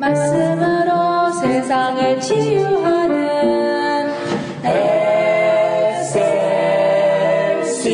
말씀으로 세상을 치유하는 SLC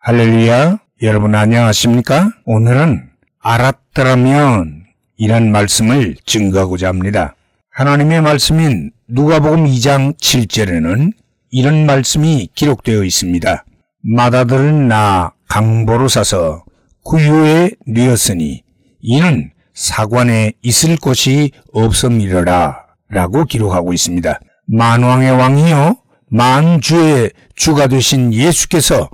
할렐루야. 여러분 안녕하십니까? 오늘은 알았더라면 이란 말씀을 증거하고자 합니다. 하나님의 말씀인 누가복음 2장 7절에는 이런 말씀이 기록되어 있습니다. 마다들은 나 강보로 사서 구유에 뉘었으니 이는 사관에 있을 곳이 없음이러라 라고 기록하고 있습니다. 만왕의 왕이요 만주의 주가 되신 예수께서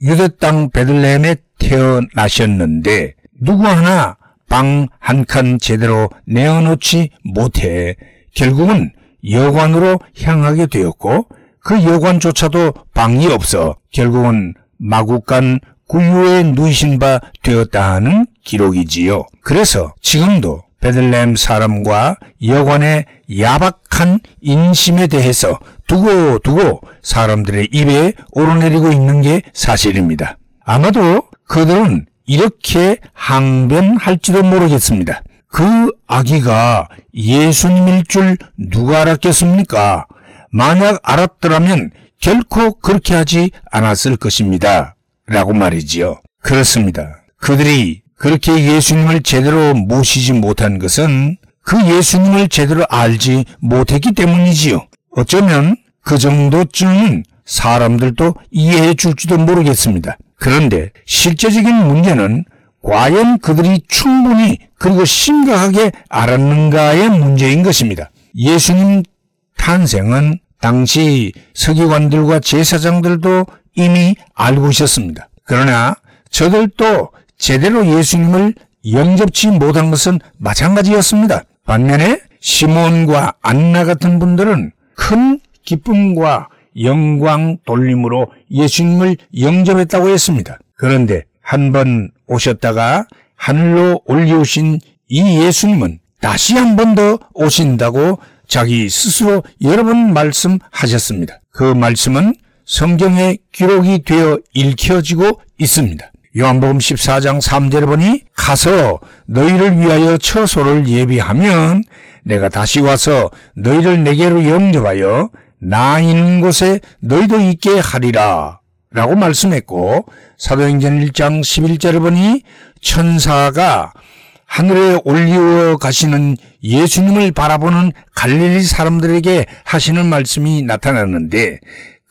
유대 땅 베들레헴에 태어나셨는데 누구 하나 방 한 칸 제대로 내어놓지 못해 결국은 여관으로 향하게 되었고 그 여관조차도 방이 없어 결국은 마구간 구유에 누이신 바 되었다 하는 기록이지요. 그래서 지금도 베들레헴 사람과 여관의 야박한 인심에 대해서 두고 두고 사람들의 입에 오르내리고 있는 게 사실입니다. 아마도 그들은 이렇게 항변할지도 모르겠습니다. 그 아기가 예수님일 줄 누가 알았겠습니까? 만약 알았더라면 결코 그렇게 하지 않았을 것입니다. 라고 말이지요. 그렇습니다. 그들이 그렇게 예수님을 제대로 모시지 못한 것은 그 예수님을 제대로 알지 못했기 때문이지요. 어쩌면 그 정도쯤은 사람들도 이해해 줄지도 모르겠습니다. 그런데 실제적인 문제는 과연 그들이 충분히 그리고 심각하게 알았는가의 문제인 것입니다. 예수님 탄생은 당시 서기관들과 제사장들도 이미 알고 있었습니다. 그러나 저들도 제대로 예수님을 영접치 못한 것은 마찬가지였습니다. 반면에 시몬과 안나 같은 분들은 큰 기쁨과 영광 돌림으로 예수님을 영접했다고 했습니다. 그런데 한 번 오셨다가 하늘로 올려오신 이 예수님은 다시 한 번 더 오신다고 자기 스스로 여러 번 말씀하셨습니다. 그 말씀은 성경에 기록이 되어 읽혀지고 있습니다. 요한복음 14장 3절에 보니 가서 너희를 위하여 처소를 예비하면 내가 다시 와서 너희를 내게로 영접하여 나 있는 곳에 너희도 있게 하리라 라고 말씀했고 사도행전 1장 11절에 보니 천사가 하늘에 올리워 가시는 예수님을 바라보는 갈릴리 사람들에게 하시는 말씀이 나타났는데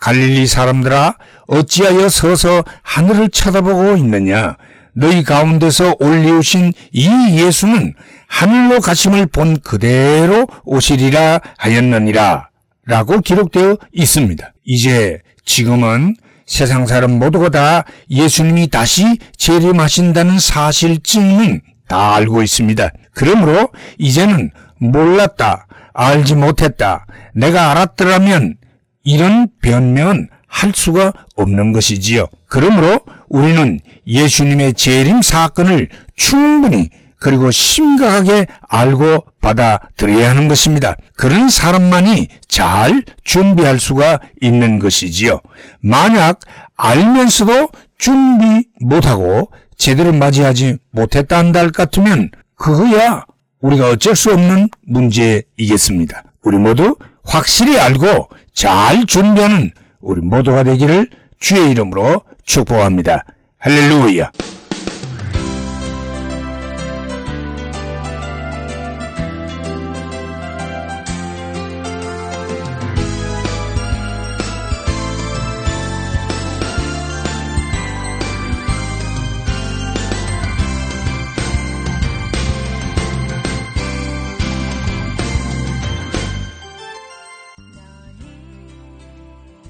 갈릴리 사람들아 어찌하여 서서 하늘을 쳐다보고 있느냐 너희 가운데서 올리우신 이 예수는 하늘로 가심을 본 그대로 오시리라 하였느니라 라고 기록되어 있습니다. 이제 지금은 세상 사람 모두가 다 예수님이 다시 재림하신다는 사실쯤은 다 알고 있습니다. 그러므로 이제는 몰랐다, 알지 못했다, 내가 알았더라면 이런 변명은 할 수가 없는 것이지요. 그러므로 우리는 예수님의 재림 사건을 충분히 그리고 심각하게 알고 받아들여야 하는 것입니다. 그런 사람만이 잘 준비할 수가 있는 것이지요. 만약 알면서도 준비 못하고 제대로 맞이하지 못했다 할 같으면 그거야 우리가 어쩔 수 없는 문제이겠습니다. 우리 모두 확실히 알고 잘 준비하는 우리 모두가 되기를 주의 이름으로 축복합니다. 할렐루야.